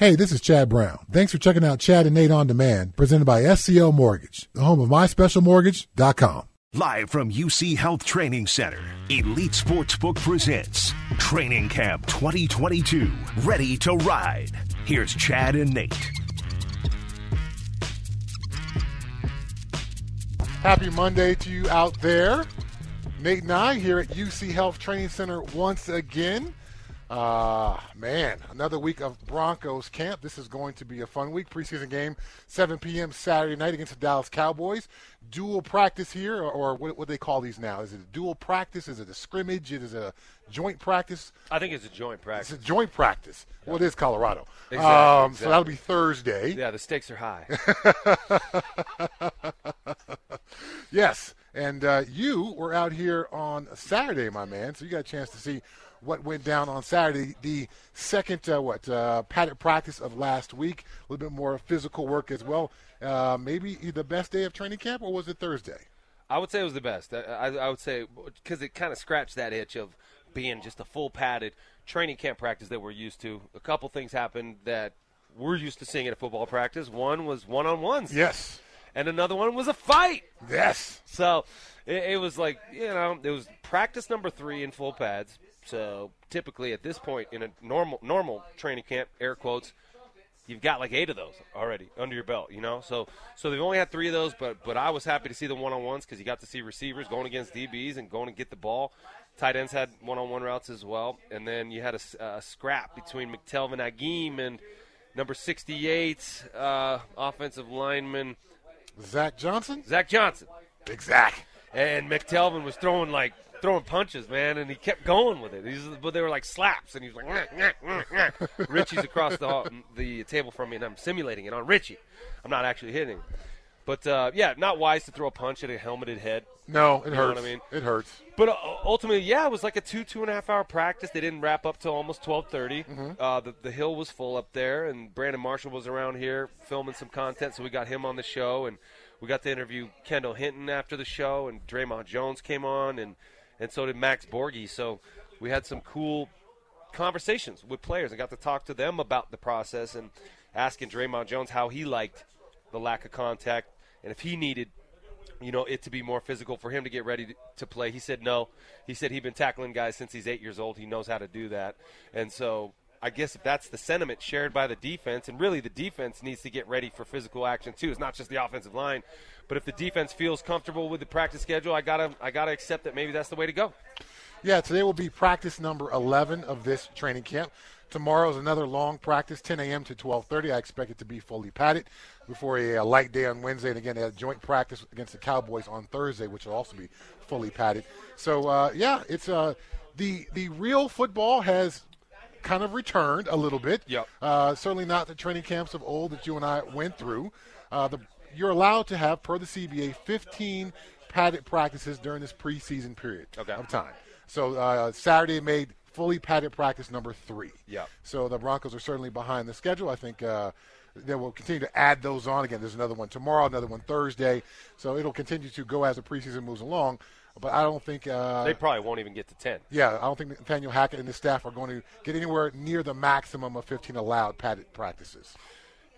Hey, this is Chad Brown. Thanks for checking out Chad and Nate on Demand, presented by SCL Mortgage, the home of myspecialmortgage.com. Live from UC Health Training Center, Elite Sportsbook presents Training Camp 2022. Ready to ride. Here's Chad and Nate. Happy Monday to you out there. Nate and I here at UC Health Training Center once again. Uh, man, another week of Broncos camp. This is going to be a fun week. Preseason game, 7 p.m. Saturday night against the Dallas Cowboys. Dual practice here, or, or what, what do they call these now? Is it a dual practice? Is it a scrimmage? Is it a joint practice? I think it's a joint practice. It's a joint practice. Well, it is Colorado. Exactly, um, exactly. So that'll be Thursday. Yeah, the stakes are high. Yes, and uh, you were out here on Saturday, my man. So you got a chance to see what went down on Saturday. The second, uh, what, uh, padded practice of last week. A little bit more physical work as well. Uh, maybe the best day of training camp, or was it Thursday? I would say it was the best. I, I, I would say because it kind of scratched that itch of being just a full padded training camp practice that we're used to. A couple things happened that we're used to seeing at a football practice. One was one on ones. Yes. And another one was a fight. Yes. So it, it was like you know it was practice number three in full pads. So typically at this point in a normal normal training camp, air quotes, you've got like eight of those already under your belt. You know, so so they've only had three of those, but but I was happy to see the one on ones because you got to see receivers going against DBs and going to get the ball. Tight ends had one on one routes as well, and then you had a scrap between McTelvin Agim and number 68 uh, offensive lineman Zach Johnson? Zach Johnson. Big Zach. And McTelvin was throwing like throwing punches, man, and he kept going with it. He's, but they were like slaps, and he was like, "Nyah, nyah, nyah, nyah." Richie's across the the table from me, and I'm simulating it on Richie. I'm not actually hitting. him. But uh, yeah, not wise to throw a punch at a helmeted head. No, it You know hurts. what I mean? It hurts. But uh, ultimately, yeah, it was like a two two and a half hour practice. They didn't wrap up till almost twelve Uh, the the hill was full up there, and Brandon Marshall was around here filming some content, so we got him on the show, and we got to interview Kendall Hinton after the show, and Dre'Mont Jones came on, and and so did Max Borghi. So we had some cool conversations with players. I got to talk to them about the process and asking Dre'Mont Jones how he liked the lack of contact and if he needed you know, it to be more physical for him to get ready to, to play. He said no. He said he'd been tackling guys since he's eight years old. He knows how to do that. And so I guess if that's the sentiment shared by the defense, and really the defense needs to get ready for physical action too. It's not just the offensive line, but if the defense feels comfortable with the practice schedule, I gotta I gotta accept that maybe that's the way to go. Yeah, today will be practice number 11 of this training camp. Tomorrow is another long practice, 10 a.m. to 12:30. I expect it to be fully padded before a, uh light day on Wednesday, and again a joint practice against the Cowboys on Thursday, which will also be fully padded. So uh, yeah, it's uh, the the real football has kind of returned a little bit. Yep. Uh, certainly not the training camps of old that you and I went through. Uh, the, you're allowed to have, per the CBA, 15 padded practices during this preseason period Okay. of time. So uh, Saturday made fully padded practice number three. Yeah. So the Broncos are certainly behind the schedule. I think uh, they will continue to add those on. Again, there's another one tomorrow, another one Thursday. So it'll continue to go as the preseason moves along. But I don't think. Uh, They probably won't even get to ten. yeah, I don't think Nathaniel Hackett and his staff are going to get anywhere near the maximum of 15 allowed padded practices.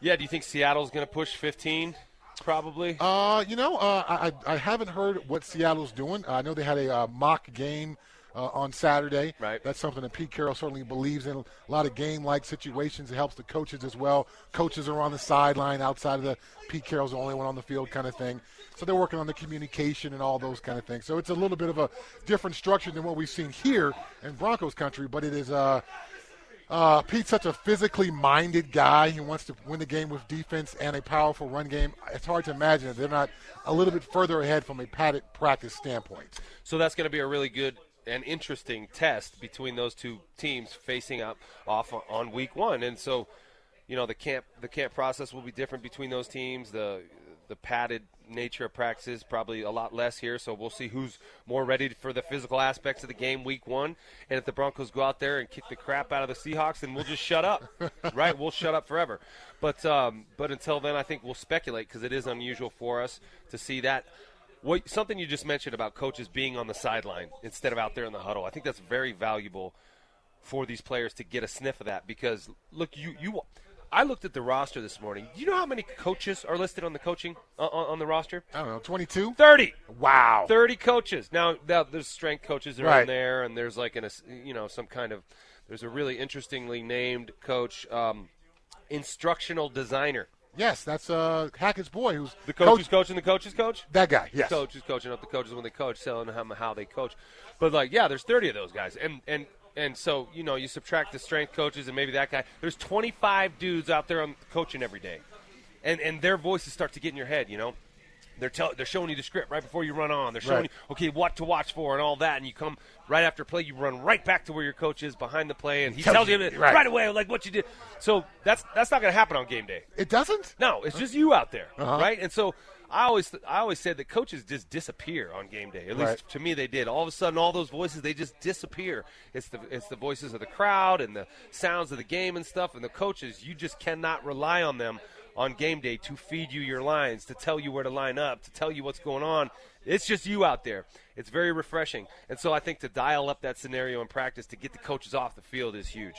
Yeah, do you think Seattle's going to push 15? Probably. Uh, you know, uh, I, I I haven't heard what Seattle's doing. I know they had a uh, mock game uh, on Saturday. Right. That's something that Pete Carroll certainly believes in. A lot of game-like situations. It helps the coaches as well. Coaches are on the sideline outside of the Pete Carroll's the only one on the field kind of thing. So they're working on the communication and all those kind of things. So it's a little bit of a different structure than what we've seen here in Broncos country, but it is uh, uh, Pete's such a physically minded guy. He wants to win the game with defense and a powerful run game. It's hard to imagine that they're not a little bit further ahead from a padded practice standpoint. So that's going to be a really good and interesting test between those two teams facing up off on week one. And so, you know, the camp the camp process will be different between those teams. The the padded nature of practices probably a lot less here. So we'll see who's more ready for the physical aspects of the game week one. And if the Broncos go out there and kick the crap out of the Seahawks, then we'll just shut up, right? We'll shut up forever. But um, but until then, I think we'll speculate because it is unusual for us to see that. What something you just mentioned about coaches being on the sideline instead of out there in the huddle. I think that's very valuable for these players to get a sniff of that because look, you you I looked at the roster this morning. Do you know how many coaches are listed on the coaching uh, on, the roster? I don't know, 22? 30. Wow. 30 coaches. Now, now there's strength coaches that are Right. in there, and there's like an, you know, some kind of, there's a really interestingly named coach, um, instructional designer. Yes, that's uh, Hackett's boy who's The coach, who's coaching the coach's coach? That guy, yes. coach is coaching up the coaches when they coach, telling them how, how they coach. But like, yeah, there's 30 of those guys, and and and so you know, you subtract the strength coaches and maybe that guy. There's 25 dudes out there on coaching every day, and and their voices start to get in your head. You know, they're tell, they're showing you the script right before you run on. They're showing Right. you okay what to watch for and all that, and you come right after play, you run right back to where your coach is behind the play, and he Tells tells you right. right. away like what you did. So that's that's not going to happen on game day. It doesn't? No, it's just you out there, Uh-huh. right? And so I always I always said that coaches just disappear on game day. At least Right. to me, they did. All of a sudden, all those voices they just disappear. It's the it's the voices of the crowd and the sounds of the game and stuff. And the coaches, you just cannot rely on them on game day to feed you your lines, to tell you where to line up, to tell you what's going on. It's just you out there. It's very refreshing. And so I think to dial up that scenario in practice to get the coaches off the field is huge.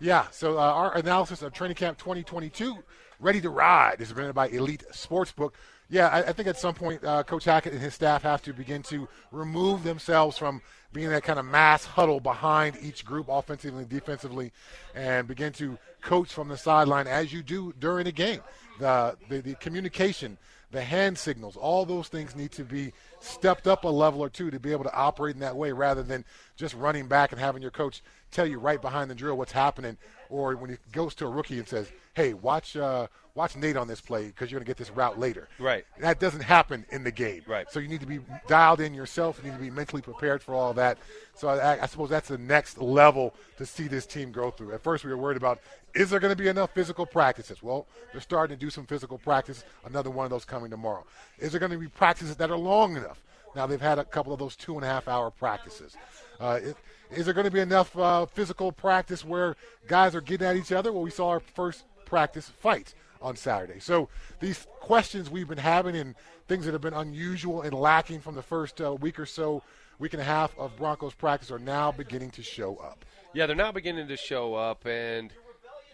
Yeah, so uh, our analysis of Training Camp 2022, Ready to Ride, is presented by Elite Sportsbook. Yeah, I, I think at some point, uh, Coach Hackett and his staff have to begin to remove themselves from being that kind of mass huddle behind each group, offensively and defensively, and begin to coach from the sideline as you do during a game. The, the, the communication, the hand signals, all those things need to be stepped up a level or two to be able to operate in that way rather than just running back and having your coach tell you right behind the drill what's happening or when he goes to a rookie and says, hey, watch uh, watch Nate on this play because you're going to get this route later. Right. That doesn't happen in the game. Right. So you need to be dialed in yourself. You need to be mentally prepared for all that. So I, I suppose that's the next level to see this team go through. At first, we were worried about is there going to be enough physical practices? Well, they're starting to do some physical practice. Another one of those coming tomorrow. Is there going to be practices that are long enough? Now they've had a couple of those two and a half hour practices. Uh, it, is there going to be enough uh, physical practice where guys are getting at each other? Well, we saw our first practice fight on Saturday. So these questions we've been having and things that have been unusual and lacking from the first uh, week or so, week and a half of Broncos practice are now beginning to show up. Yeah, they're now beginning to show up, and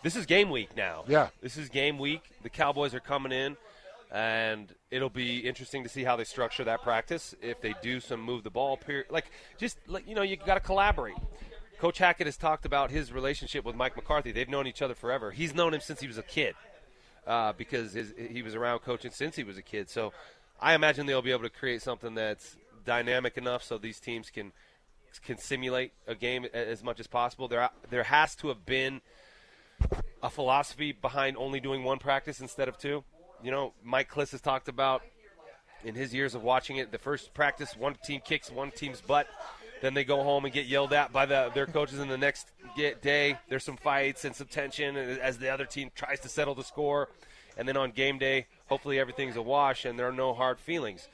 this is game week now. Yeah. This is game week. The Cowboys are coming in, and it'll be interesting to see how they structure that practice. If they do some move the ball period, like just like you know, you got to collaborate. Coach Hackett has talked about his relationship with Mike McCarthy. They've known each other forever. He's known him since he was a kid, uh, because his, he was around coaching since he was a kid. So I imagine they'll be able to create something that's dynamic enough so these teams can can simulate a game as much as possible. There there has to have been a philosophy behind only doing one practice instead of two. You know, Mike Klis has talked about in his years of watching it. The first practice, one team kicks one team's butt, then they go home and get yelled at by the, their coaches. And the next day, there's some fights and some tension as the other team tries to settle the score. And then on game day, hopefully everything's a wash and there are no hard feelings.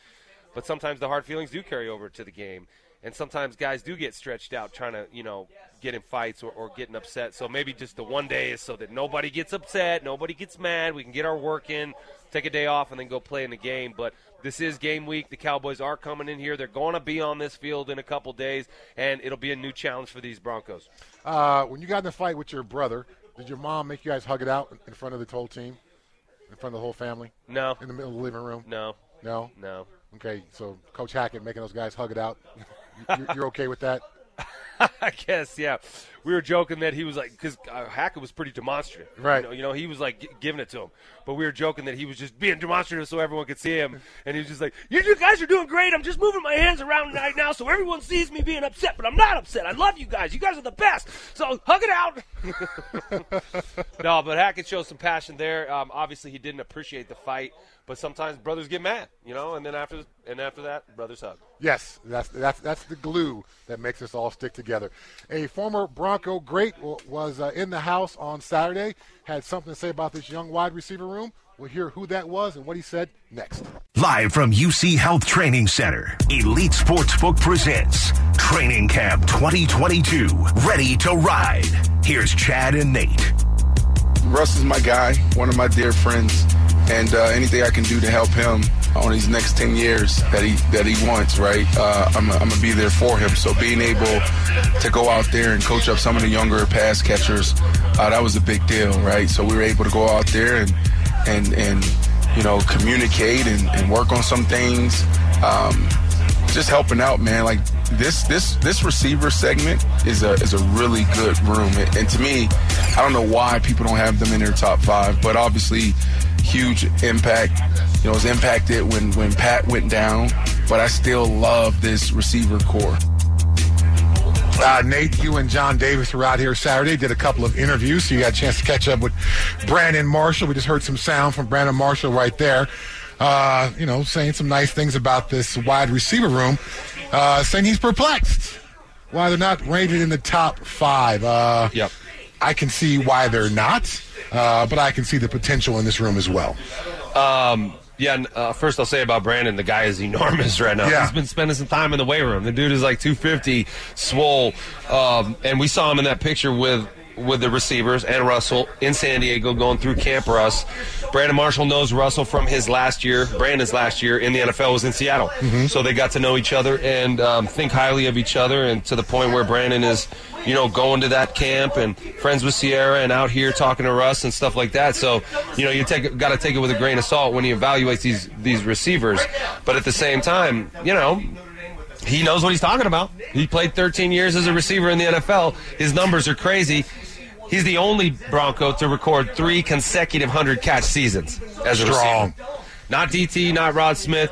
But sometimes the hard feelings do carry over to the game. And sometimes guys do get stretched out trying to, you know, get in fights or, or getting upset. So maybe just the one day is so that nobody gets upset, nobody gets mad. We can get our work in, take a day off, and then go play in the game. But this is game week. The Cowboys are coming in here. They're going to be on this field in a couple days, and it'll be a new challenge for these Broncos. Uh, when you got in a fight with your brother, did your mom make you guys hug it out in front of the whole team, in front of the whole family, No, in the middle of the living room? no, No. no. Okay, so Coach Hackett making those guys hug it out. You're, you're okay with that? I guess, yeah. We were joking that he was like, because uh, Hackett was pretty demonstrative. Right. You know, you know, he was like gi- giving it to him. But we were joking that he was just being demonstrative so everyone could see him. And he was just like, you, you guys are doing great. I'm just moving my hands around right now so everyone sees me being upset. But I'm not upset. I love you guys. You guys are the best. So hug it out. no, but Hackett showed some passion there. Um, obviously, he didn't appreciate the fight. But sometimes brothers get mad, you know, and then after and after that, brothers hug. Yes, that's that's that's the glue that makes us all stick together. A former Bronco great was uh, in the house on Saturday. Had something to say about this young wide receiver room. We'll hear who that was and what he said next. Live from UC Health Training Center, Elite Sportsbook presents Training Camp 2022. Ready to ride. Here's Chad and Nate. Russ is my guy, one of my dear friends, and uh, anything I can do to help him on these next 10 years that he that he wants, right? Uh, I'm, I'm gonna be there for him. So being able to go out there and coach up some of the younger pass catchers, uh, that was a big deal, right? So we were able to go out there and and and you know communicate and, and work on some things. Um, just helping out, man. Like this this this receiver segment is a is a really good room, and, and to me, I don't know why people don't have them in their top five, but obviously, huge impact. You know, it was impacted when when Pat went down, but I still love this receiver corps. Uh, Nate, you and John Davis were out here Saturday, did a couple of interviews, so you got a chance to catch up with Brandon Marshall. We just heard some sound from Brandon Marshall right there. Uh, you know, saying some nice things about this wide receiver room, uh, saying he's perplexed why they're not rated in the top five. Uh, Yep. I can see why they're not, uh, but I can see the potential in this room as well. Um, yeah, uh, first I'll say about Brandon, the guy is enormous right now. Yeah. He's been spending some time in the weight room. The dude is like 250, swole, um, and we saw him in that picture with with the receivers and Russell in San Diego going through Camp Russ. Brandon Marshall knows Russell from his last year. Brandon's last year in the NFL was in Seattle, so they got to know each other and um, think highly of each other, and to the point where Brandon is, you know, going to that camp and friends with Ciara and out here talking to Russ and stuff like that. So, you know, you take got to take it with a grain of salt when he evaluates these these receivers, but at the same time, you know, he knows what he's talking about. He played 13 years as a receiver in the NFL. His numbers are crazy. He's the only Bronco to record three consecutive 100 catch seasons as a Strong. receiver. Not DT, not Rod Smith.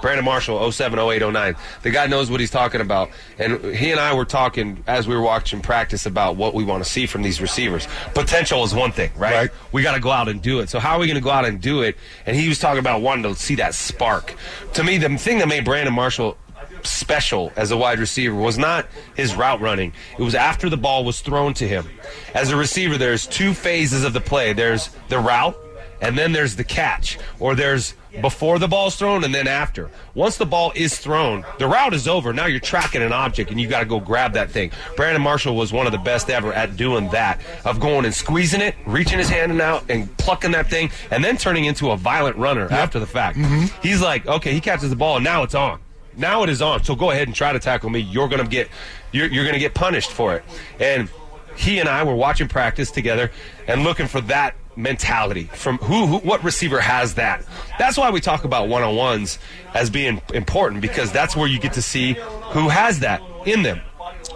Brandon Marshall, 07, 08, 09. The guy knows what he's talking about. And he and I were talking as we were watching practice about what we want to see from these receivers. Potential is one thing, right? Right. We got to go out and do it. So how are we going to go out and do it? And he was talking about wanting to see that spark. To me, the thing that made Brandon Marshall special as a wide receiver was not his route running. It was after the ball was thrown to him. As a receiver, there's two phases of the play. There's the route, and then there's the catch, or there's before the ball's thrown and then after. Once the ball is thrown, the route is over. Now you're tracking an object and you got to go grab that thing. Brandon Marshall was one of the best ever at doing that, of going and squeezing it, reaching his hand out and plucking that thing, and then turning into a violent runner after the fact. Mm-hmm. He's like, okay, he catches the ball and now it's on. Now it is on. So go ahead and try to tackle me. You're gonna get you're, you're gonna get punished for it. And he and I were watching practice together and looking for that mentality from who, who what receiver has that. That's why we talk about one on ones as being important because that's where you get to see who has that in them.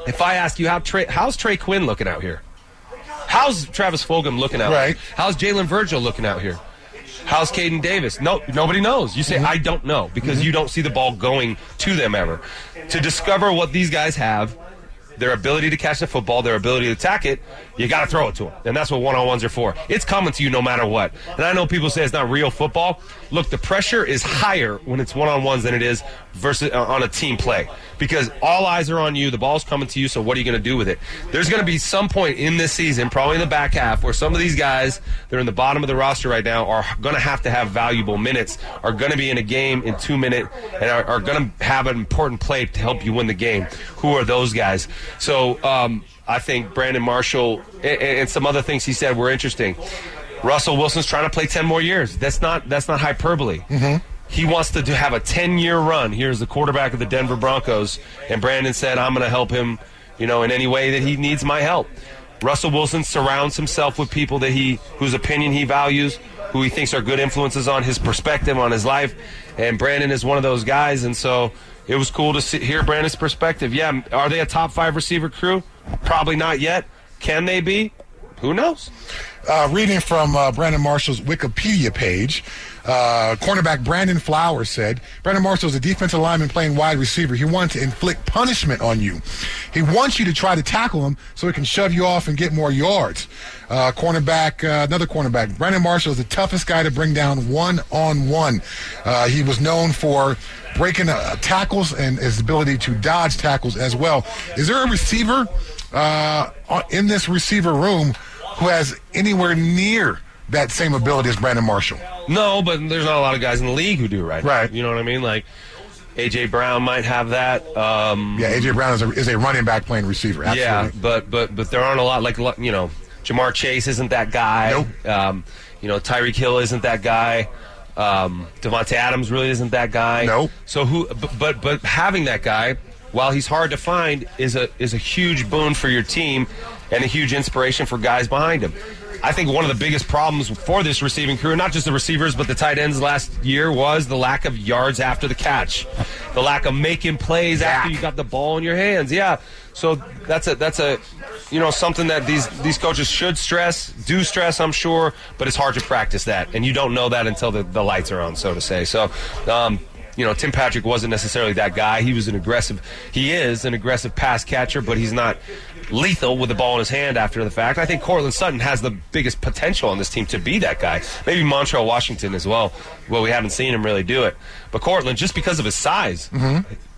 If I ask you how Trey, how's Trey Quinn looking out here? How's Travis Fulgham looking out Right. here? How's Jalen Virgil looking out here? How's Kaden Davis? No, nobody knows. You say mm-hmm. I don't know because you mm-hmm. don't see the ball going to them ever. To discover what these guys have, their ability to catch the football, their ability to attack it, you got to throw it to him. and that's what one-on-ones are for. It's coming to you no matter what. And I know people say it's not real football. Look, the pressure is higher when it's one-on-ones than it is versus uh, on a team play because all eyes are on you. The ball's coming to you. So what are you going to do with it? There's going to be some point in this season, probably in the back half, where some of these guys that are in the bottom of the roster right now are going to have to have valuable minutes, are going to be in a game in two minute, and are, are going to have an important play to help you win the game. Who are those guys? So um, I think Brandon Marshall and, and some other things he said were interesting. Russell Wilson's trying to play ten more years. That's not that's not hyperbole. Mm-hmm. He wants to do, have a ten year run. Here's the quarterback of the Denver Broncos, and Brandon said, "I'm going to help him, you know, in any way that he needs my help." Russell Wilson surrounds himself with people that he whose opinion he values, who he thinks are good influences on his perspective on his life, and Brandon is one of those guys. And so it was cool to see, hear Brandon's perspective. Yeah, are they a top five receiver crew? Probably not yet. Can they be? Who knows? Uh, reading from uh, Brandon Marshall's Wikipedia page, uh, cornerback Brandon Flowers said, Brandon Marshall is a defensive lineman playing wide receiver. He wants to inflict punishment on you. He wants you to try to tackle him so he can shove you off and get more yards. Uh, cornerback, uh, another cornerback, Brandon Marshall is the toughest guy to bring down one on one. He was known for breaking uh, tackles and his ability to dodge tackles as well. Is there a receiver uh, in this receiver room who has anywhere near that same ability as Brandon Marshall? No, but there's not a lot of guys in the league who do right. now. Right. You know what I mean? Like AJ Brown might have that. Um, Yeah, AJ Brown is a, is a running back playing receiver. Absolutely. yeah, but but but there aren't a lot like you know Ja'Marr Chase isn't that guy. Nope. Um, you know Tyreek Hill isn't that guy. Um, Davante Adams really isn't that guy. Nope. So who? But, but but having that guy, while he's hard to find, is a is a huge boon for your team, and a huge inspiration for guys behind him. I think one of the biggest problems for this receiving crew, not just the receivers, but the tight ends last year, was the lack of yards after the catch, the lack of making plays after you got the ball in your hands. Yeah, so that's a that's a you know something that these these coaches should stress, do stress, I'm sure, but it's hard to practice that, and you don't know that until the, the lights are on, so to say. So. Um, you know, Tim Patrick wasn't necessarily that guy. He was an aggressive, he is an aggressive pass catcher, but he's not lethal with the ball in his hand after the fact. I think Courtland Sutton has the biggest potential on this team to be that guy. Maybe Montrell Washington as well. Well, we haven't seen him really do it. But Courtland, just because of his size,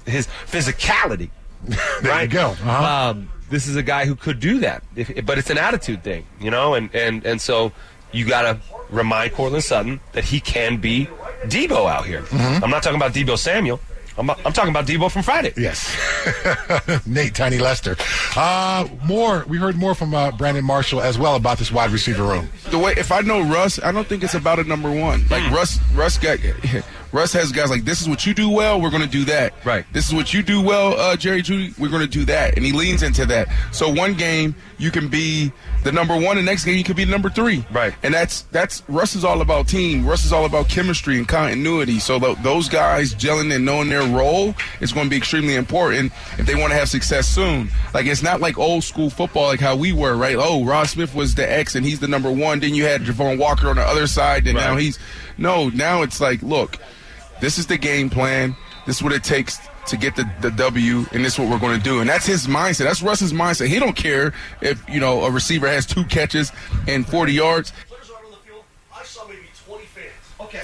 his physicality, There right? you go. Uh-huh. Um, this is a guy who could do that, if, but it's an attitude thing, you know, and and and so you got to remind Courtland Sutton that he can be Deebo out here. Mm-hmm. I'm not talking about Deebo Samuel. I'm, I'm talking about Deebo from Friday. Yes. Nate Tiny Lister. Uh, more. We heard more from uh, Brandon Marshall as well about this wide receiver room. the way if I know Russ, I don't think it's about a number one. Like Hmm. Russ, Russ got Russ has guys like this is what you do well, we're going to do that. Right. This is what you do well, uh, Jerry Jeudy, we're going to do that, and he leans into that. So one game you can be the number one, the next game you could be the number three. Right. And that's that's Russ is all about team. Russ is all about chemistry and continuity. So th- those guys gelling and knowing their role is going to be extremely important if they want to have success soon. Like it's not like old school football like how we were, right? Oh, Rod Smith was the X and he's the number one. Then you had Javon Walker on the other side, and now he's no. Now it's like, look, this is the game plan. This is what it takes to get the, the W, and this is what we're going to do. And that's his mindset. That's Russ's mindset. He don't care if you know a receiver has two catches and 40 yards.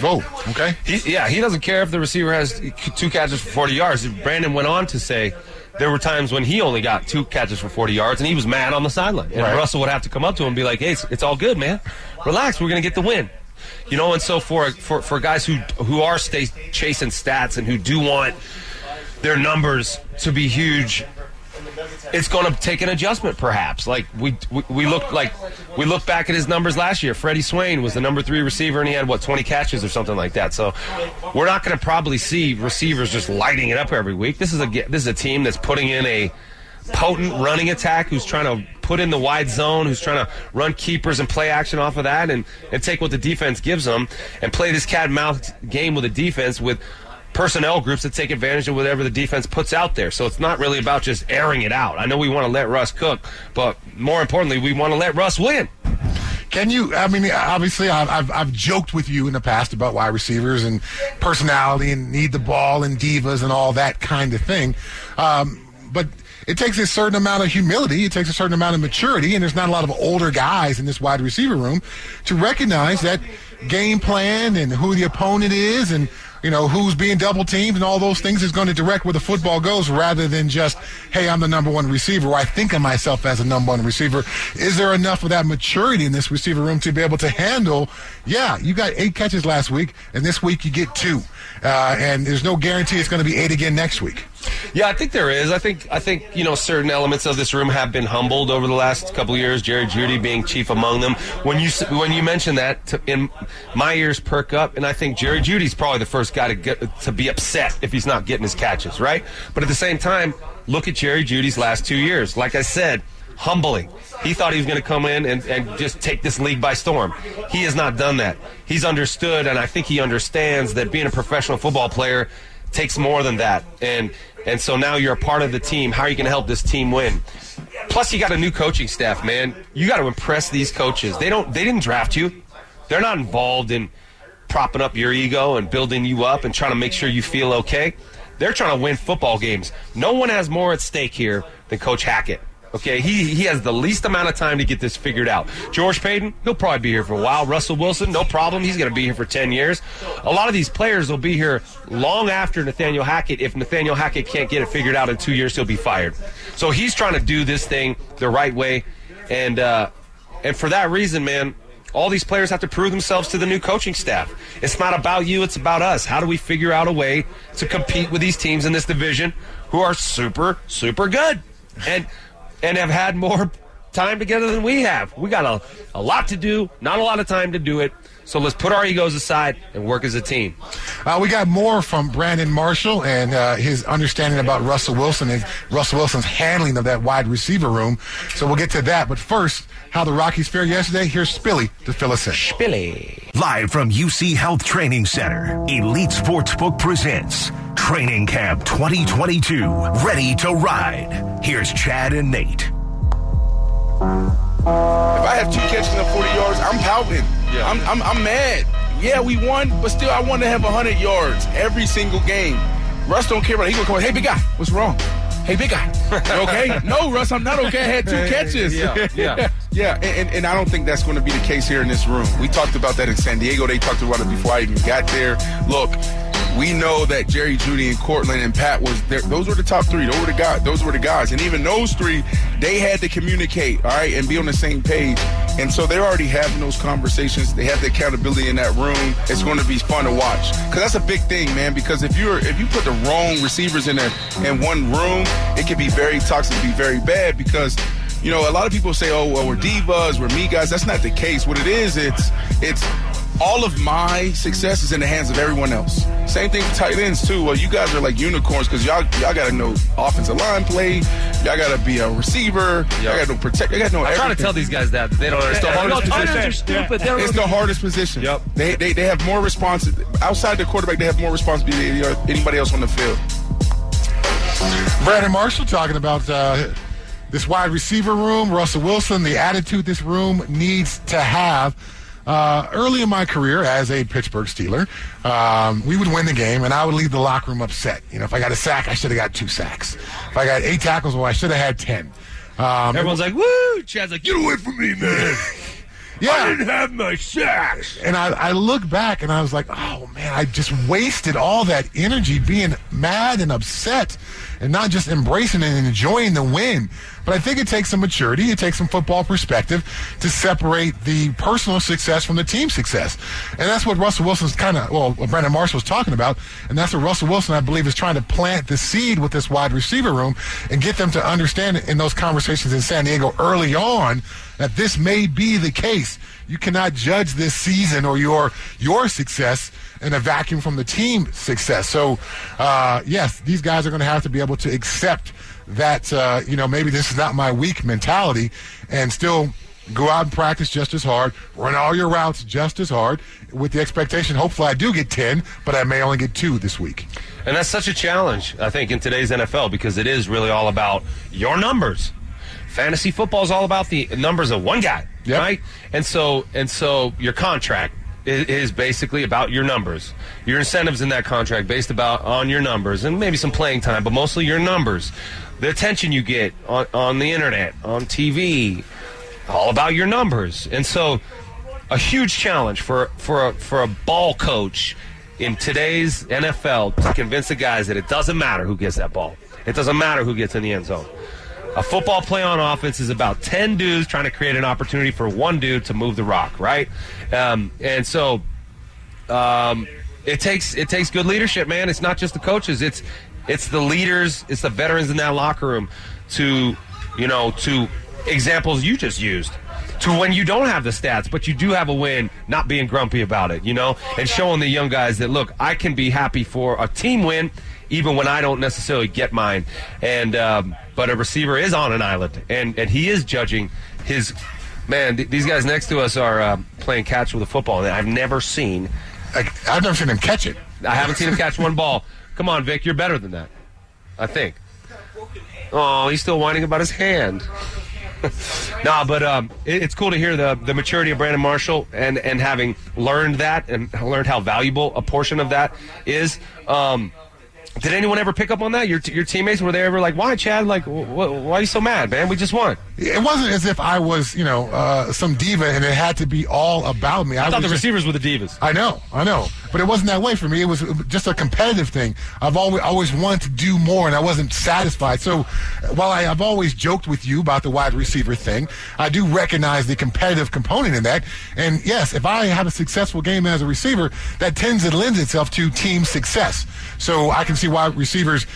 Oh, okay. He, yeah, he doesn't care if the receiver has two catches for 40 yards. Brandon went on to say there were times when he only got two catches for 40 yards, and he was mad on the sideline. And Right. Russell would have to come up to him and be like, "Hey, it's, it's all good, man. Relax. We're going to get the win." You know, and so for for for guys who who are stay chasing stats and who do want their numbers to be huge, it's going to take an adjustment, perhaps. Like we, we we look like we look back at his numbers last year. Freddie Swain was the number three receiver, and he had what twenty catches or something like that. So we're not going to probably see receivers just lighting it up every week. This is a this is a team that's putting in a potent running attack who's trying to put in the wide zone, who's trying to run keepers and play action off of that and, and take what the defense gives them and play this cat and mouse game with a defense with personnel groups that take advantage of whatever the defense puts out there. So it's not really about just airing it out. I know we want to let Russ cook, but more importantly, we want to let Russ win. Can you? I mean, obviously, I've, I've I've joked with you in the past about wide receivers and personality and need the ball and divas and all that kind of thing, um, but. It takes a certain amount of humility. It takes a certain amount of maturity, and there's not a lot of older guys in this wide receiver room to recognize that game plan and who the opponent is, and you know who's being double teamed, and all those things is going to direct where the football goes, rather than just, hey, I'm the number one receiver. I think of myself as a number one receiver. Is there enough of that maturity in this receiver room to be able to handle? Yeah, you got eight catches last week, and this week you get two, uh, and there's no guarantee it's going to be eight again next week. Yeah, I think there is. I think I think you know certain elements of this room have been humbled over the last couple years. Jerry Jeudy being chief among them. When you when you mention that, to, in my ears perk up, and I think Jerry Jeudy's probably the first guy to get to be upset if he's not getting his catches right. But at the same time, look at Jerry Jeudy's last two years. Like I said, humbling. He thought he was going to come in and, and just take this league by storm. He has not done that. He's understood, and I think he understands that being a professional football player takes more than that. And and so now you're a part of the team. How are you going to help this team win? Plus, you got a new coaching staff, man. You got to impress these coaches. They don't. They didn't draft you. They're not involved in propping up your ego and building you up and trying to make sure you feel okay. They're trying to win football games. No one has more at stake here than Coach Hackett. Okay, he he has the least amount of time to get this figured out. George Paton, he'll probably be here for a while. Russell Wilson, no problem. He's going to be here for 10 years. A lot of these players will be here long after Nathaniel Hackett. If Nathaniel Hackett can't get it figured out in two years, he'll be fired. So he's trying to do this thing the right way. And, uh, and for that reason, man, all these players have to prove themselves to the new coaching staff. It's not about you, it's about us. How do we figure out a way to compete with these teams in this division who are super, super good? And and have had more time together than we have. We got a, a lot to do, not a lot of time to do it. So let's put our egos aside and work as a team. Uh, we got more from Brandon Marshall and uh, his understanding about Russell Wilson and Russell Wilson's handling of that wide receiver room. So we'll get to that. But first, how the Rockies fared yesterday. Here's Spilly to fill us in. Billy. Live from UC Health Training Center, Elite Sportsbook presents Training Camp 2022. Ready to ride. Here's Chad and Nate. If I have two catches and 40 yards, I'm pouting. Yeah. I'm, I'm, I'm mad. Yeah, we won, but still, I want to have 100 yards every single game. Russ don't care about it. He gonna come. Hey, big guy, what's wrong? Hey, big guy, you okay? no, Russ, I'm not okay. I had two catches. Yeah, yeah. yeah. And, and, I don't think that's going to be the case here in this room. We talked about that in San Diego. They talked about it before I even got there. Look, we know that Jerry Jeudy and Courtland and Pat was there. Those were the top three. Those were the guys. Those were the guys. And even those three, they had to communicate, all right, and be on the same page. And so they're already having those conversations. They have the accountability in that room. It's going to be fun to watch because that's a big thing, man. Because if you're if you put the wrong receivers in a, in one room, it can be very toxic, be very bad because. You know, a lot of people say, "Oh, well, we're divas, we're me guys." That's not the case. What it is, it's it's all of my success is in the hands of everyone else. Same thing for tight ends too. Well, you guys are like unicorns because y'all y'all got to know offensive line play. Y'all got to be a receiver. Y'all got to know protect. Y'all got to know. I try to tell these guys that they don't understand. hardest No, tight ends position. are stupid. They're It's the hardest position. Yep. They, they they have more response outside the quarterback. They have more responsibility than anybody else on the field. Brandon Marshall talking about uh, this wide receiver room, Russell Wilson, the attitude this room needs to have. Uh, early in my career as a Pittsburgh Steeler, um, we would win the game, and I would leave the locker room upset. You know, if I got a sack, I should have got two sacks. If I got eight tackles, well, I should have had ten. Um, Everyone's like, woo! Chad's like, get away from me, man. yeah. I didn't have my sacks. And I, I look back and I was like, oh man, I just wasted all that energy being mad and upset and not just embracing and enjoying the win. But I think it takes some maturity, it takes some football perspective to separate the personal success from the team success. And that's what Russell Wilson's kind of, well, what Brandon Marshall was talking about. And that's what Russell Wilson, I believe, is trying to plant the seed with this wide receiver room and get them to understand in those conversations in San Diego early on that this may be the case. You cannot judge this season or your your success in a vacuum from the team success. So, uh, yes, these guys are going to have to be able to accept that uh, you know maybe this is not my week mentality, and still go out and practice just as hard, run all your routes just as hard, with the expectation. Hopefully, I do get ten, but I may only get two this week. And that's such a challenge, I think, in today's NFL because it is really all about your numbers. Fantasy football is all about the numbers of one guy, Yep. right? And so, and so your contract is, is basically about your numbers. Your incentives in that contract based about on your numbers and maybe some playing time, but mostly your numbers. The attention you get on, on the internet, on TV, all about your numbers. And so, a huge challenge for for a, for a ball coach in today's NFL to convince the guys that it doesn't matter who gets that ball. It doesn't matter who gets in the end zone. A football play on offense is about 10 dudes trying to create an opportunity for one dude to move the rock, right? Um, and so um, it takes it takes good leadership, man. It's not just the coaches. It's it's the leaders, it's the veterans in that locker room to, you know, to examples you just used. To when you don't have the stats, but you do have a win, not being grumpy about it, you know, and showing the young guys that look, I can be happy for a team win, even when I don't necessarily get mine. And um, but a receiver is on an island, and and he is judging his man. Th- these guys next to us are uh, playing catch with a football, and I've never seen Like, I've never seen him catch it. I haven't seen him catch one ball. Come on, Vic, you're better than that. I think. Oh, he's still whining about his hand. nah, but um, it, it's cool to hear the the maturity of Brandon Marshall and and having learned that and learned how valuable a portion of that is. Um, did anyone ever pick up on that? Your your teammates were they ever like, "Why, Chad? Like, wh- wh- why are you so mad, man? We just won." It wasn't as if I was, you know, uh, some diva and it had to be all about me. I thought was the just- receivers were the divas. I know, I know, but it wasn't that way for me. It was just a competitive thing. I've always always wanted to do more, and I wasn't satisfied. So, while I, I've always joked with you about the wide receiver thing, I do recognize the competitive component in that. And yes, if I have a successful game as a receiver, that tends to lend itself to team success. So I can see why receivers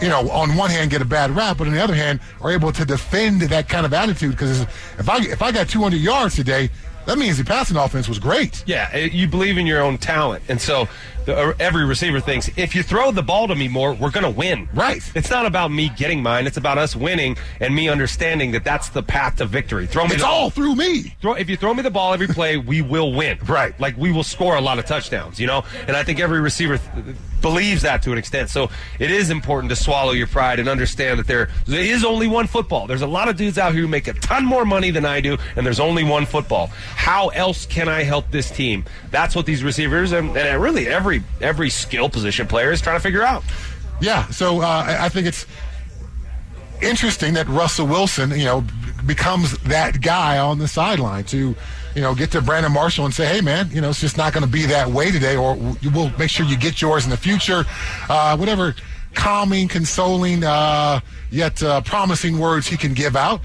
you know, on one hand get a bad rap, but on the other hand are able to defend that kind of attitude. Because if I if I got 200 yards today, that means the passing offense was great. Yeah, eh, you believe in your own talent, and so the, uh, every receiver thinks if you throw the ball to me more, we're going to win. Right. It's not about me getting mine; it's about us winning and me understanding that that's the path to victory. Throw me. It's all ball. through me. Throw, if you throw me the ball every play, we will win. Right. Like we will score a lot of touchdowns, you know? And I think every receiver th- believes that to an extent. So it is important to swallow your pride and understand that there, is only one football. There's a lot of dudes out here who make a ton more money than I do, and there's only one football. How else can I help this team? That's what these receivers and, and really every every skill position player is trying to figure out. Yeah, so uh, I think it's interesting that Russell Wilson, you know, becomes that guy on the sideline to, you know, get to Brandon Marshall and say, hey, man, you know, it's just not going to be that way today, or we'll make sure you get yours in the future. Uh, whatever calming, consoling, uh, yet uh, promising words he can give out.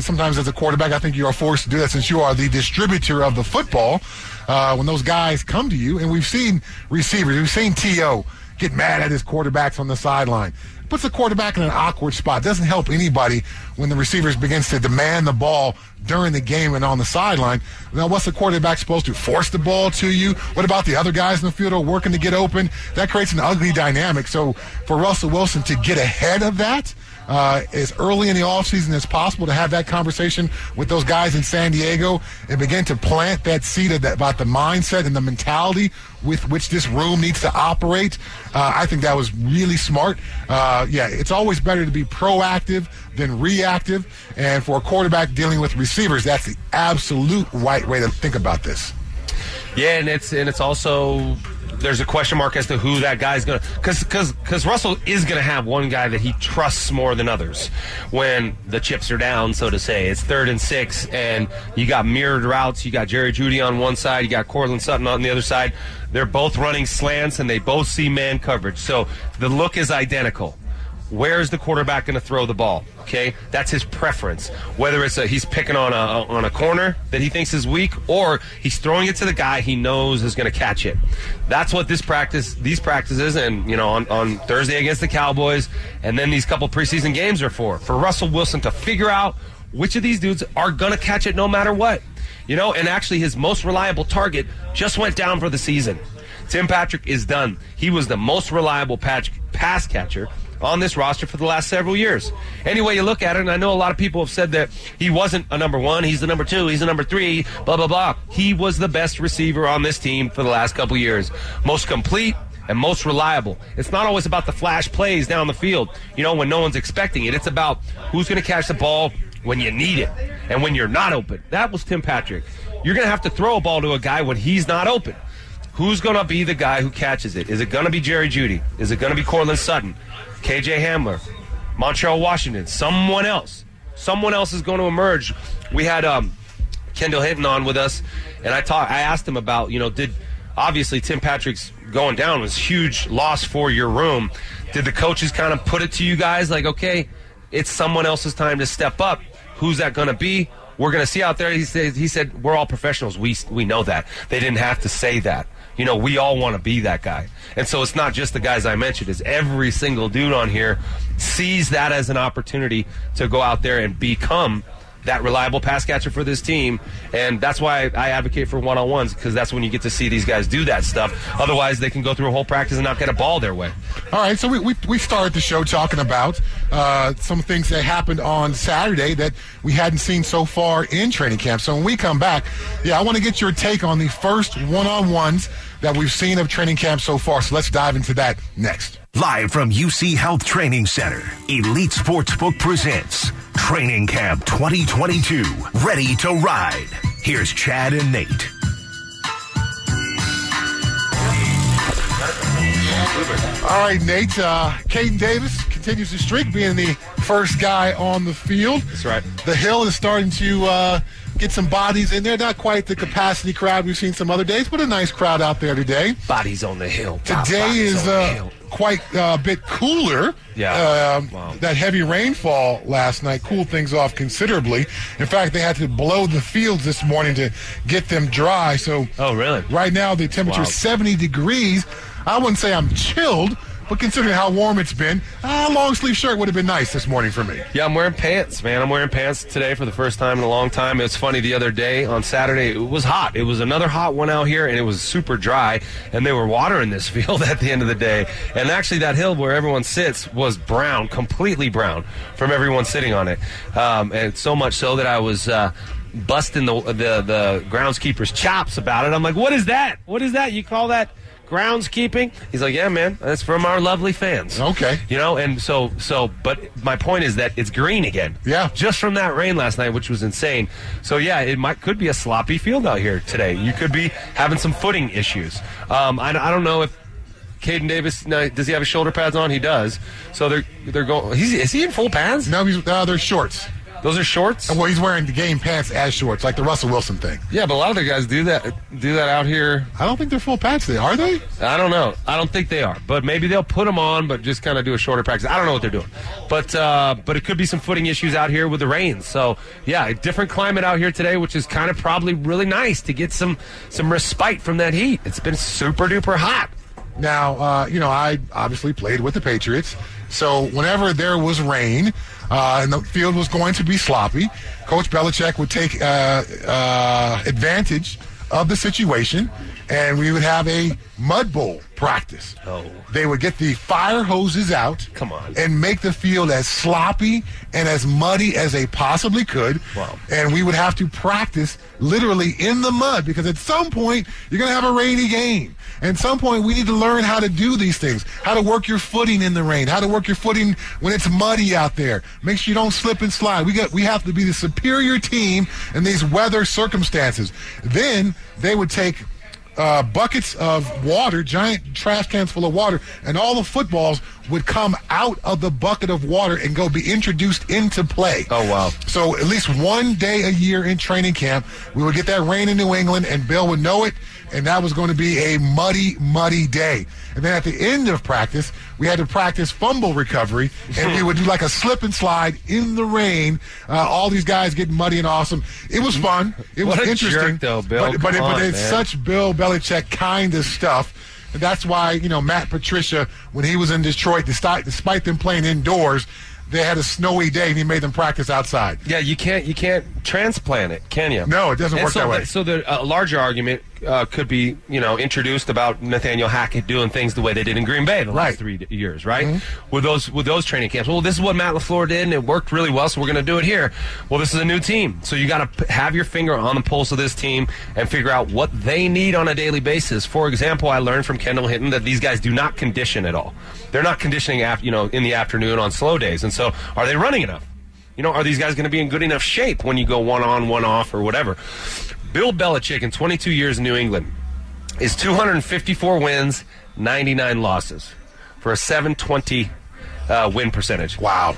Sometimes as a quarterback, I think you are forced to do that since you are the distributor of the football. Uh, when those guys come to you, and we've seen receivers, we've seen T.O. get mad at his quarterbacks on the sideline puts the quarterback in an awkward spot. Doesn't help anybody when the receivers begins to demand the ball during the game and on the sideline. Now, what's the quarterback supposed to force the ball to you? What about the other guys in the field are working to get open? That creates an ugly dynamic. So for Russell Wilson to get ahead of that, uh, as early in the offseason as possible to have that conversation with those guys in San Diego and begin to plant that seed that, about the mindset and the mentality with which this room needs to operate. Uh, I think that was really smart. Uh, yeah, it's always better to be proactive than reactive. And for a quarterback dealing with receivers, that's the absolute right way to think about this. Yeah, and it's and it's also there's a question mark as to who that guy's going to because because because Russell is going to have one guy that he trusts more than others when the chips are down, so to say. It's third and six, and you got mirrored routes. You got Jerry Jeudy on one side, you got Courtland Sutton on the other side. They're both running slants, and they both see man coverage, so the look is identical. Where's the quarterback going to throw the ball? Okay, that's his preference. Whether it's a, he's picking on a on a corner that he thinks is weak, or he's throwing it to the guy he knows is going to catch it. That's what this practice, these practices, and you know on, on Thursday against the Cowboys, and then these couple preseason games are for for Russell Wilson to figure out which of these dudes are going to catch it no matter what. You know, and actually his most reliable target just went down for the season. Tim Patrick is done. He was the most reliable patch, pass catcher on this roster for the last several years. Anyway, you look at it, and I know a lot of people have said that he wasn't a number one, he's the number two, he's the number three, blah, blah, blah. He was the best receiver on this team for the last couple years. Most complete, and most reliable. It's not always about the flash plays down the field, you know, when no one's expecting it. It's about who's going to catch the ball when you need it and when you're not open. That was Tim Patrick. You're going to have to throw a ball to a guy when he's not open. Who's going to be the guy who catches it? Is it going to be Jerry Jeudy? Is it going to be Courtland Sutton? KJ Hamler? Montrell Washington? Someone else? Someone else is going to emerge. We had um, Kendall Hinton on with us, and I talked. I asked him about, you know, did obviously Tim Patrick's going down was huge loss for your room. Did the coaches kind of put it to you guys like, okay, it's someone else's time to step up? Who's that going to be? We're going to see out there. He said, he said, we're all professionals. We we know that. They didn't have to say that. You know, we all want to be that guy. And so it's not just the guys I mentioned, it's every single dude on here sees that as an opportunity to go out there and become that reliable pass catcher for this team. And that's why I advocate for one on ones because that's when you get to see these guys do that stuff. Otherwise, they can go through a whole practice and not get a ball their way. All right, so we, we, we started the show talking about uh, some things that happened on Saturday that we hadn't seen so far in training camp. So when we come back, yeah, I want to get your take on the first one on ones that we've seen of training camp so far. So let's dive into that next. Live from UC Health Training Center, Elite Sportsbook presents Training Camp 2022. Ready to ride. Here's Chad and Nate. All right, Nate. Uh, Kaden Davis continues the streak, being the first guy on the field. That's right. The hill is starting to uh, get some bodies in there. Not quite the capacity crowd we've seen some other days, but a nice crowd out there today. Bodies on the hill. Today Bodies is on the uh, hill. Quite a bit cooler. Yeah. Um, Wow. That heavy rainfall last night cooled things off considerably. In fact, they had to blow the fields this morning to get them dry. So Oh, really? right now the temperature Wow. is 70 degrees. I wouldn't say I'm chilled, but considering how warm it's been, a long sleeve shirt would have been nice this morning for me. Yeah, I'm wearing pants, man. I'm wearing pants today for the first time in a long time. It's funny, the other day on Saturday, it was hot. It was another hot one out here, and it was super dry, and they were watering this field at the end of the day. And actually, that hill where everyone sits was brown, completely brown from everyone sitting on it. Um, and so much so that I was. Uh, busting the, the the groundskeeper's chops about it. I'm like, what is that? What is that? You call that groundskeeping? He's like, yeah, man, that's from our lovely fans. Okay. You know, and so so, but my point is that it's green again. Yeah. Just from that rain last night, which was insane. So yeah, it might could be a sloppy field out here today. You could be having some footing issues. Um, I, I don't know if. Kaden Davis, no, does he have his shoulder pads on? He does. So they're they're going. He's, is he in full pads? No, he's uh, they're shorts. Those are shorts. Well, he's wearing the game pants as shorts, like the Russell Wilson thing. Yeah, but a lot of the guys do that do that out here. I don't think they're full pads. They are they? I don't know. I don't think they are, but maybe they'll put them on, but just kind of do a shorter practice. I don't know what they're doing, but uh, but it could be some footing issues out here with the rain. So yeah, a different climate out here today, which is kind of probably really nice to get some some respite from that heat. It's been super duper hot. Now, uh, you know, I obviously played with the Patriots. So whenever there was rain uh, and the field was going to be sloppy, Coach Belichick would take uh, uh, advantage of the situation, and we would have a mud bowl practice. Oh. They would get the fire hoses out. Come on. And make the field as sloppy and as muddy as they possibly could. Wow. And we would have to practice literally in the mud because at some point you're going to have a rainy game. At some point we need to learn how to do these things, how to work your footing in the rain, how to work your footing when it's muddy out there. Make sure you don't slip and slide. We got we have to be the superior team in these weather circumstances. Then they would take uh, buckets of water, giant trash cans full of water, and all the footballs would come out of the bucket of water and go be introduced into play. Oh, wow. So at least one day a year in training camp, we would get that rain in New England, and Bill would know it, and that was going to be a muddy, muddy day. And then at the end of practice, we had to practice fumble recovery, and we would do like a slip and slide in the rain. Uh, all these guys getting muddy and awesome. It was fun. It was interesting. jerk, though, Bill. But, but, it, Come but it's man. such Bill Belichick kind of stuff. And that's why, you know, Matt Patricia, when he was in Detroit, despite, despite them playing indoors, they had a snowy day and he made them practice outside. Yeah, you can't you can't transplant it, can you? No, it doesn't And work so that way. The, so the uh, larger argument uh, could be, you know, introduced about Nathaniel Hackett doing things the way they did in Green Bay the Right. last three years, right? With those with those training camps. Well, this is what Matt LaFleur did, and it worked really well. So we're going to do it here. Well, this is a new team, so you got to p- have your finger on the pulse of this team and figure out what they need on a daily basis. For example, I learned from Kendall Hinton that these guys do not condition at all. They're not conditioning, after you know, in the afternoon on slow days, and so are they running enough? You know, are these guys going to be in good enough shape when you go one on, one off, or whatever? Bill Belichick, in 22 years in New England, is 254 wins, 99 losses for a 720 uh, win percentage. Wow.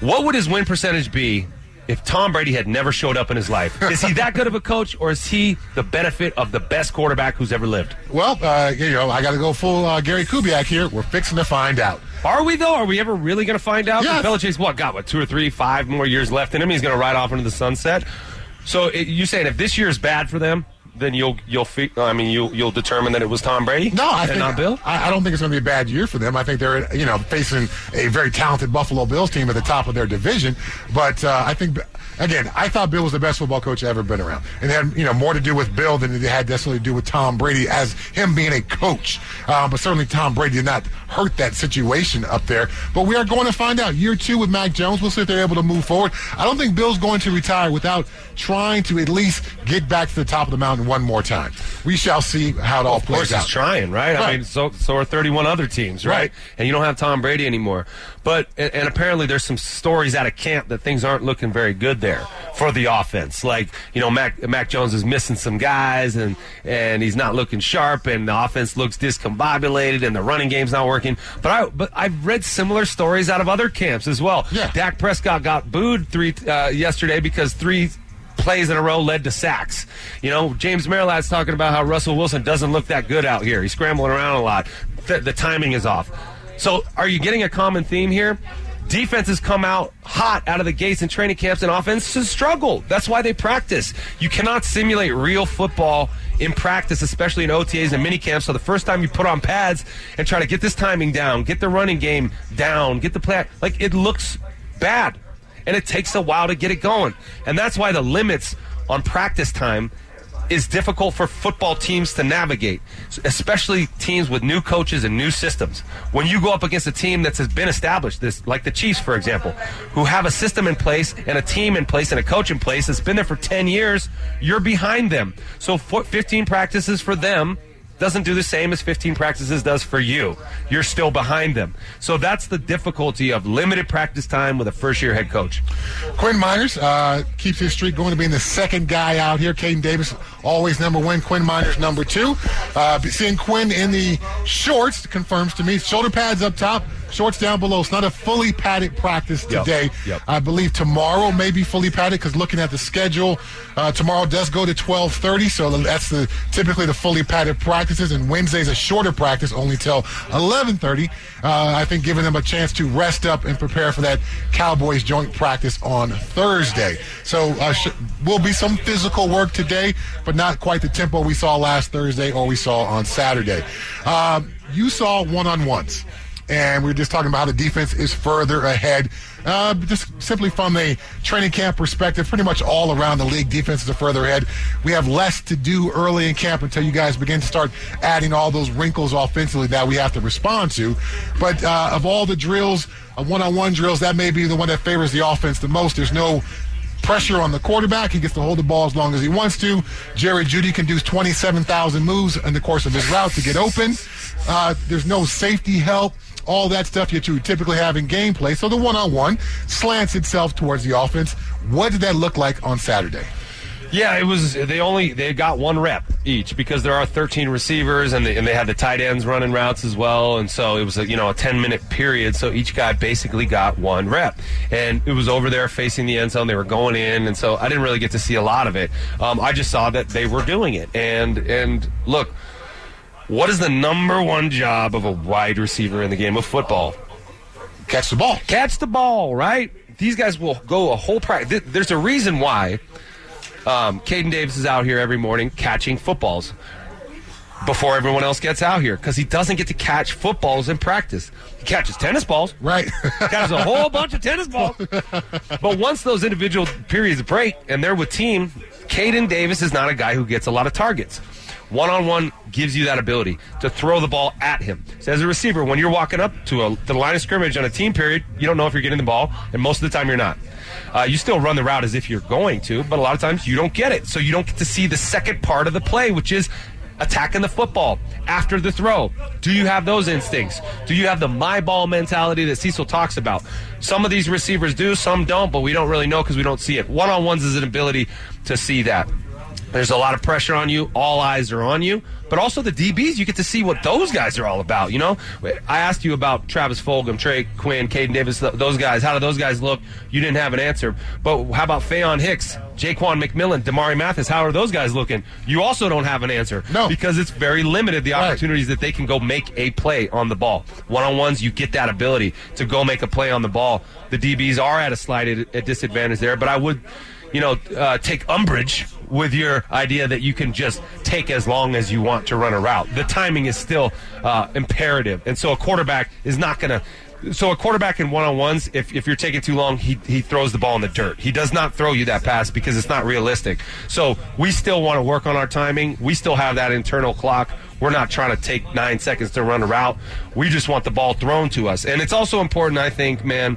What would his win percentage be if Tom Brady had never showed up in his life? Is he that good of a coach, or is he the benefit of the best quarterback who's ever lived? Well, uh, you know, I got to go full uh, Gary Kubiak here. We're fixing to find out. Are we though? Are we ever really going to find out? Yes. Belichick's what got what two or three, five more years left in him. He's going to ride off into the sunset. So it, you saying if this year is bad for them, then you'll you'll fi- I mean you'll you'll determine that it was Tom Brady. No, I think not Bill. I, I don't think it's going to be a bad year for them. I think they're you know facing a very talented Buffalo Bills team at the top of their division. But uh, I think again, I thought Bill was the best football coach I've ever been around, and it had you know more to do with Bill than it had necessarily to do with Tom Brady as him being a coach. Uh, but certainly Tom Brady did not hurt that situation up there. But we are going to find out year two with Mac Jones. We'll see if they're able to move forward. I don't think Bill's going to retire without trying to at least get back to the top of the mountain one more time. We shall see how it all course, plays out. he's trying, right? I mean, so so are 31 other teams, right? Right. And you don't have Tom Brady anymore. But and, and apparently there's some stories out of camp that things aren't looking very good there for the offense. Like you know, Mac Mac Jones is missing some guys, and and he's not looking sharp, and the offense looks discombobulated, and the running game's not working. But I but I've read similar stories out of other camps as well. Yeah. Dak Prescott got booed three uh, yesterday because three plays in a row led to sacks. You know, James Merilatt's talking about how Russell Wilson doesn't look that good out here. He's scrambling around a lot. The, the timing is off. So, are you getting a common theme here? Defenses come out hot out of the gates in training camps, and offenses struggle. That's why they practice. You cannot simulate real football in practice, especially in OTAs and mini camps. So the first time you put on pads and try to get this timing down, get the running game down, get the play, like it looks bad, and it takes a while to get it going. And that's why the limits on practice time is difficult for football teams to navigate, especially teams with new coaches and new systems. When you go up against a team that has been established, this like the Chiefs, for example, who have a system in place and a team in place and a coach in place that's been there for 10 years, you're behind them. So 15 practices for them doesn't do the same as 15 practices does for you. You're still behind them. So that's the difficulty of limited practice time with a first year head coach. Quinn Meinerz uh, keeps his streak going to being the second guy out here. Kaden Davis always number one. Quinn Meinerz number two. Uh, seeing Quinn in the shorts confirms to me shoulder pads up top shorts down below. It's not a fully padded practice today. Yep. Yep. I believe tomorrow may be fully padded because looking at the schedule, uh, tomorrow does go to 12:30, so that's the typically the fully padded practices, and Wednesday's a shorter practice, only till 11:30. Uh, I think giving them a chance to rest up and prepare for that Cowboys joint practice on Thursday. So uh, sh- will be some physical work today, but not quite the tempo we saw last Thursday or we saw on Saturday. Um, you saw one-on-ones and we are just talking about how the defense is further ahead. Uh, just simply from a training camp perspective, pretty much all around the league, defenses are further ahead. We have less to do early in camp until you guys begin to start adding all those wrinkles offensively that we have to respond to. But uh, of all the drills, uh, one-on-one drills, that may be the one that favors the offense the most. There's no pressure on the quarterback. He gets to hold the ball as long as he wants to. Jerry Jeudy can do 27,000 moves in the course of his route to get open. Uh, there's no safety help all that stuff that you typically have in gameplay. So the one-on-one slants itself towards the offense. What did that look like on Saturday? Yeah, it was. They only they got one rep each because there are 13 receivers and they, and they had the tight ends running routes as well, and so it was a you know a 10 minute period. So each guy basically got one rep, and it was over there facing the end zone. They were going in, and so I didn't really get to see a lot of it. Um, I just saw that they were doing it, and and look what is the number one job of a wide receiver in the game of football? Catch the ball. Catch the ball, right? These guys will go a whole practice. There's a reason why um, Kaden Davis is out here every morning catching footballs before everyone else gets out here because he doesn't get to catch footballs in practice. He catches tennis balls. Right. catches a whole bunch of tennis balls. But once those individual periods break and they're with team, Kaden Davis is not a guy who gets a lot of targets. One on one gives you that ability to throw the ball at him. So as a receiver, when you're walking up to, a, to the line of scrimmage on a team period, you don't know if you're getting the ball, and most of the time you're not. Uh, you still run the route as if you're going to, but a lot of times you don't get it. So you don't get to see the second part of the play, which is attacking the football after the throw. Do you have those instincts? Do you have the my ball mentality that Cecil talks about? Some of these receivers do, some don't, but we don't really know because we don't see it. One on ones is an ability to see that. There's a lot of pressure on you. All eyes are on you. But also the DBs, you get to see what those guys are all about. You know, I asked you about Travis Fulgham, Trey Quinn, Kaden Davis, those guys. How do those guys look? You didn't have an answer. But how about Faion Hicks, Ja'Quan McMillian, Damari Mathis? How are those guys looking? You also don't have an answer. No. Because it's very limited the opportunities right. that they can go make a play on the ball. One on ones, you get that ability to go make a play on the ball. The DBs are at a slight disadvantage there, but I would you know, uh, take umbrage with your idea that you can just take as long as you want to run a route. The timing is still uh, imperative, and so a quarterback is not going to. So a quarterback in one-on-ones, if, if you're taking too long, he, he throws the ball in the dirt. He does not throw you that pass because it's not realistic. So we still want to work on our timing. We still have that internal clock. We're not trying to take nine seconds to run a route. We just want the ball thrown to us. And it's also important, I think, man.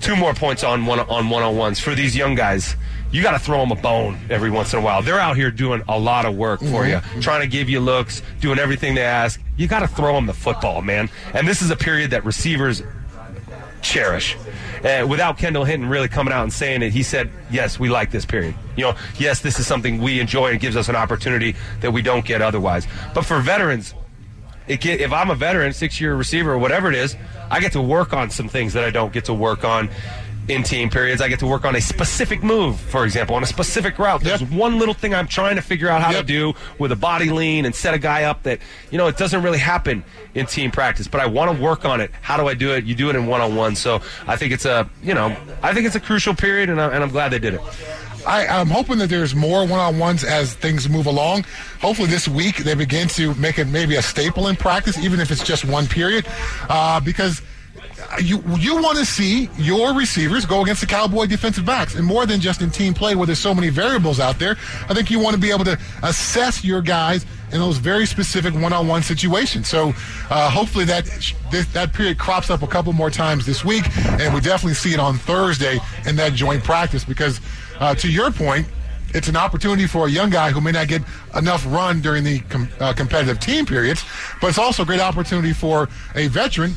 Two more points on one on one-on-ones for these young guys you got to throw them a bone every once in a while. They're out here doing a lot of work for mm-hmm. you, trying to give you looks, doing everything they ask. You got to throw them the football, man. And this is a period that receivers cherish. Uh, without Kendall Hinton really coming out and saying it, he said, "Yes, we like this period. You know, yes, this is something we enjoy and gives us an opportunity that we don't get otherwise." But for veterans, get, if I'm a veteran, six-year receiver or whatever it is, I get to work on some things that I don't get to work on in team periods. I get to work on a specific move, for example, on a specific route. There's Yep. one little thing I'm trying to figure out how Yep. to do with a body lean and set a guy up that, you know, it doesn't really happen in team practice, but I want to work on it. How do I do it? You do it in one on one. So I think it's a, you know, I think it's a crucial period, and, I, and I'm glad they did it. I, I'm hoping that there's more one-on-ones as things move along. Hopefully, this week they begin to make it maybe a staple in practice, even if it's just one period, uh, because you you want to see your receivers go against the Cowboy defensive backs, and more than just in team play where there's so many variables out there. I think you want to be able to assess your guys in those very specific one-on-one situations. So uh, hopefully that that period crops up a couple more times this week, and we definitely see it on Thursday in that joint practice because, uh, to your point. It's an opportunity for a young guy who may not get enough run during the com- uh, competitive team periods, but it's also a great opportunity for a veteran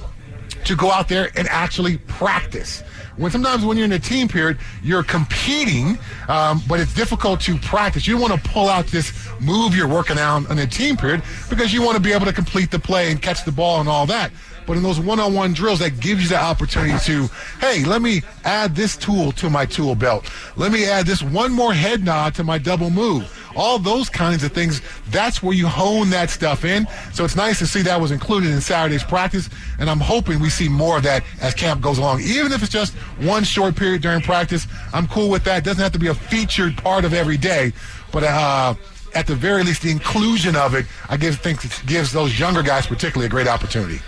to go out there and actually practice. When sometimes when you're in a team period, you're competing, um, but it's difficult to practice. You want to pull out this move you're working on in a team period because you want to be able to complete the play and catch the ball and all that. But in those one-on-one drills, that gives you the opportunity to, hey, let me add this tool to my tool belt. Let me add this one more head nod to my double move. All those kinds of things. That's where you hone that stuff in. So it's nice to see that was included in Saturday's practice, and I'm hoping we see more of that as camp goes along. Even if it's just one short period during practice, I'm cool with that. It doesn't have to be a featured part of every day, but uh, at the very least, the inclusion of it, I give, think gives those younger guys particularly a great opportunity.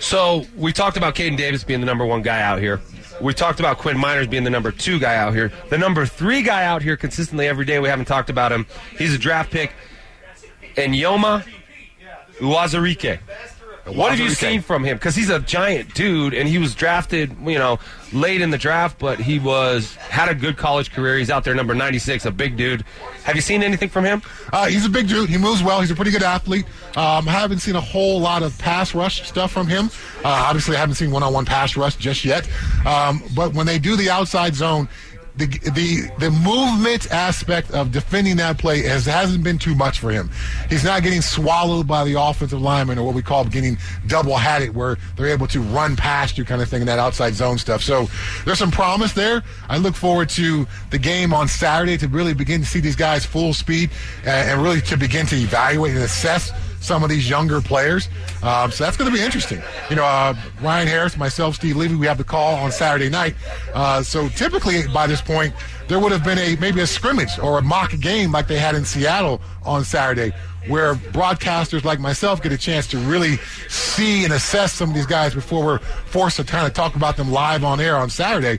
So we talked about Kaden Davis being the number one guy out here. We talked about Quinn Meinerz being the number two guy out here. The number three guy out here consistently every day. We haven't talked about him. He's a draft pick. And Yoma Uwazurike. What have you seen from him? Because he's a giant dude, and he was drafted, you know, late in the draft, but he was had a good college career. He's out there, number ninety six, a big dude. Have you seen anything from him? Uh, he's a big dude. He moves well. He's a pretty good athlete. Um, I haven't seen a whole lot of pass rush stuff from him. Uh, obviously, I haven't seen one-on-one pass rush just yet. Um, but when they do the outside zone, the the the movement aspect of defending that play has hasn't been too much for him. He's not getting swallowed by the offensive lineman or what we call getting double hatted, where they're able to run past you, kind of thing, in that outside zone stuff. So there's some promise there. I look forward to the game on Saturday to really begin to see these guys full speed and, and really to begin to evaluate and assess some of these younger players. Um, so that's going to be interesting. You know, uh, Ryan Harris, myself, Steve Levy, we have the call on Saturday night. Uh, so typically by this point, there would have been a maybe a scrimmage or a mock game like they had in Seattle on Saturday, where broadcasters like myself get a chance to really see and assess some of these guys before we're forced to kind of talk about them live on air on Saturday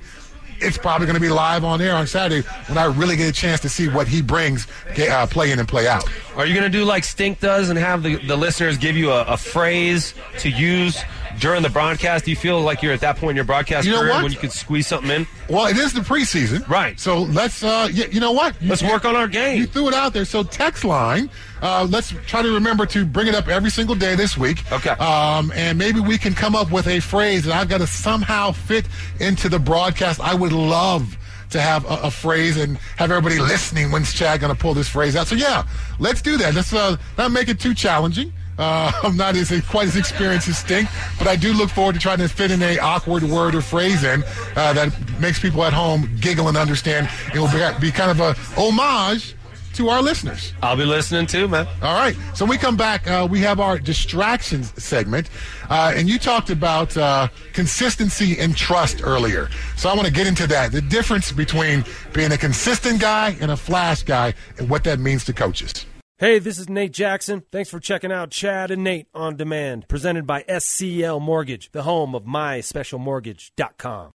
it's probably going to be live on air on Saturday when I really get a chance to see what he brings, uh, play in and play out. Are you going to do like Stink does and have the, the listeners give you a, a phrase to use during the broadcast? Do you feel like you're at that point in your broadcast You know career what? when you could squeeze something in? Well, it is the preseason, Right. So let's, uh, y- you know what? You- Let's work on our game. You threw it out there. So text line. Uh, let's try to remember to bring it up every single day this week. Okay. Um, and maybe we can come up with a phrase that I've got to somehow fit into the broadcast. I would love to have a, a phrase and have everybody listening. When's Chad going to pull this phrase out? So yeah, let's do that. Let's uh, not make it too challenging. Uh, I'm not as quite as experienced as Stink, but I do look forward to trying to fit in a awkward word or phrase in uh, that makes people at home giggle and understand. It will be, be kind of a homage to our listeners. I'll be listening too, man. All right. So we come back. Uh, we have our distractions segment, uh, and you talked about uh, consistency and trust earlier. So I want to get into that. The difference between being a consistent guy and a flash guy, and what that means to coaches. Hey, this is Nate Jackson. Thanks for checking out Chad and Nate on Demand, presented by SCL Mortgage, the home of myspecialmortgage.com.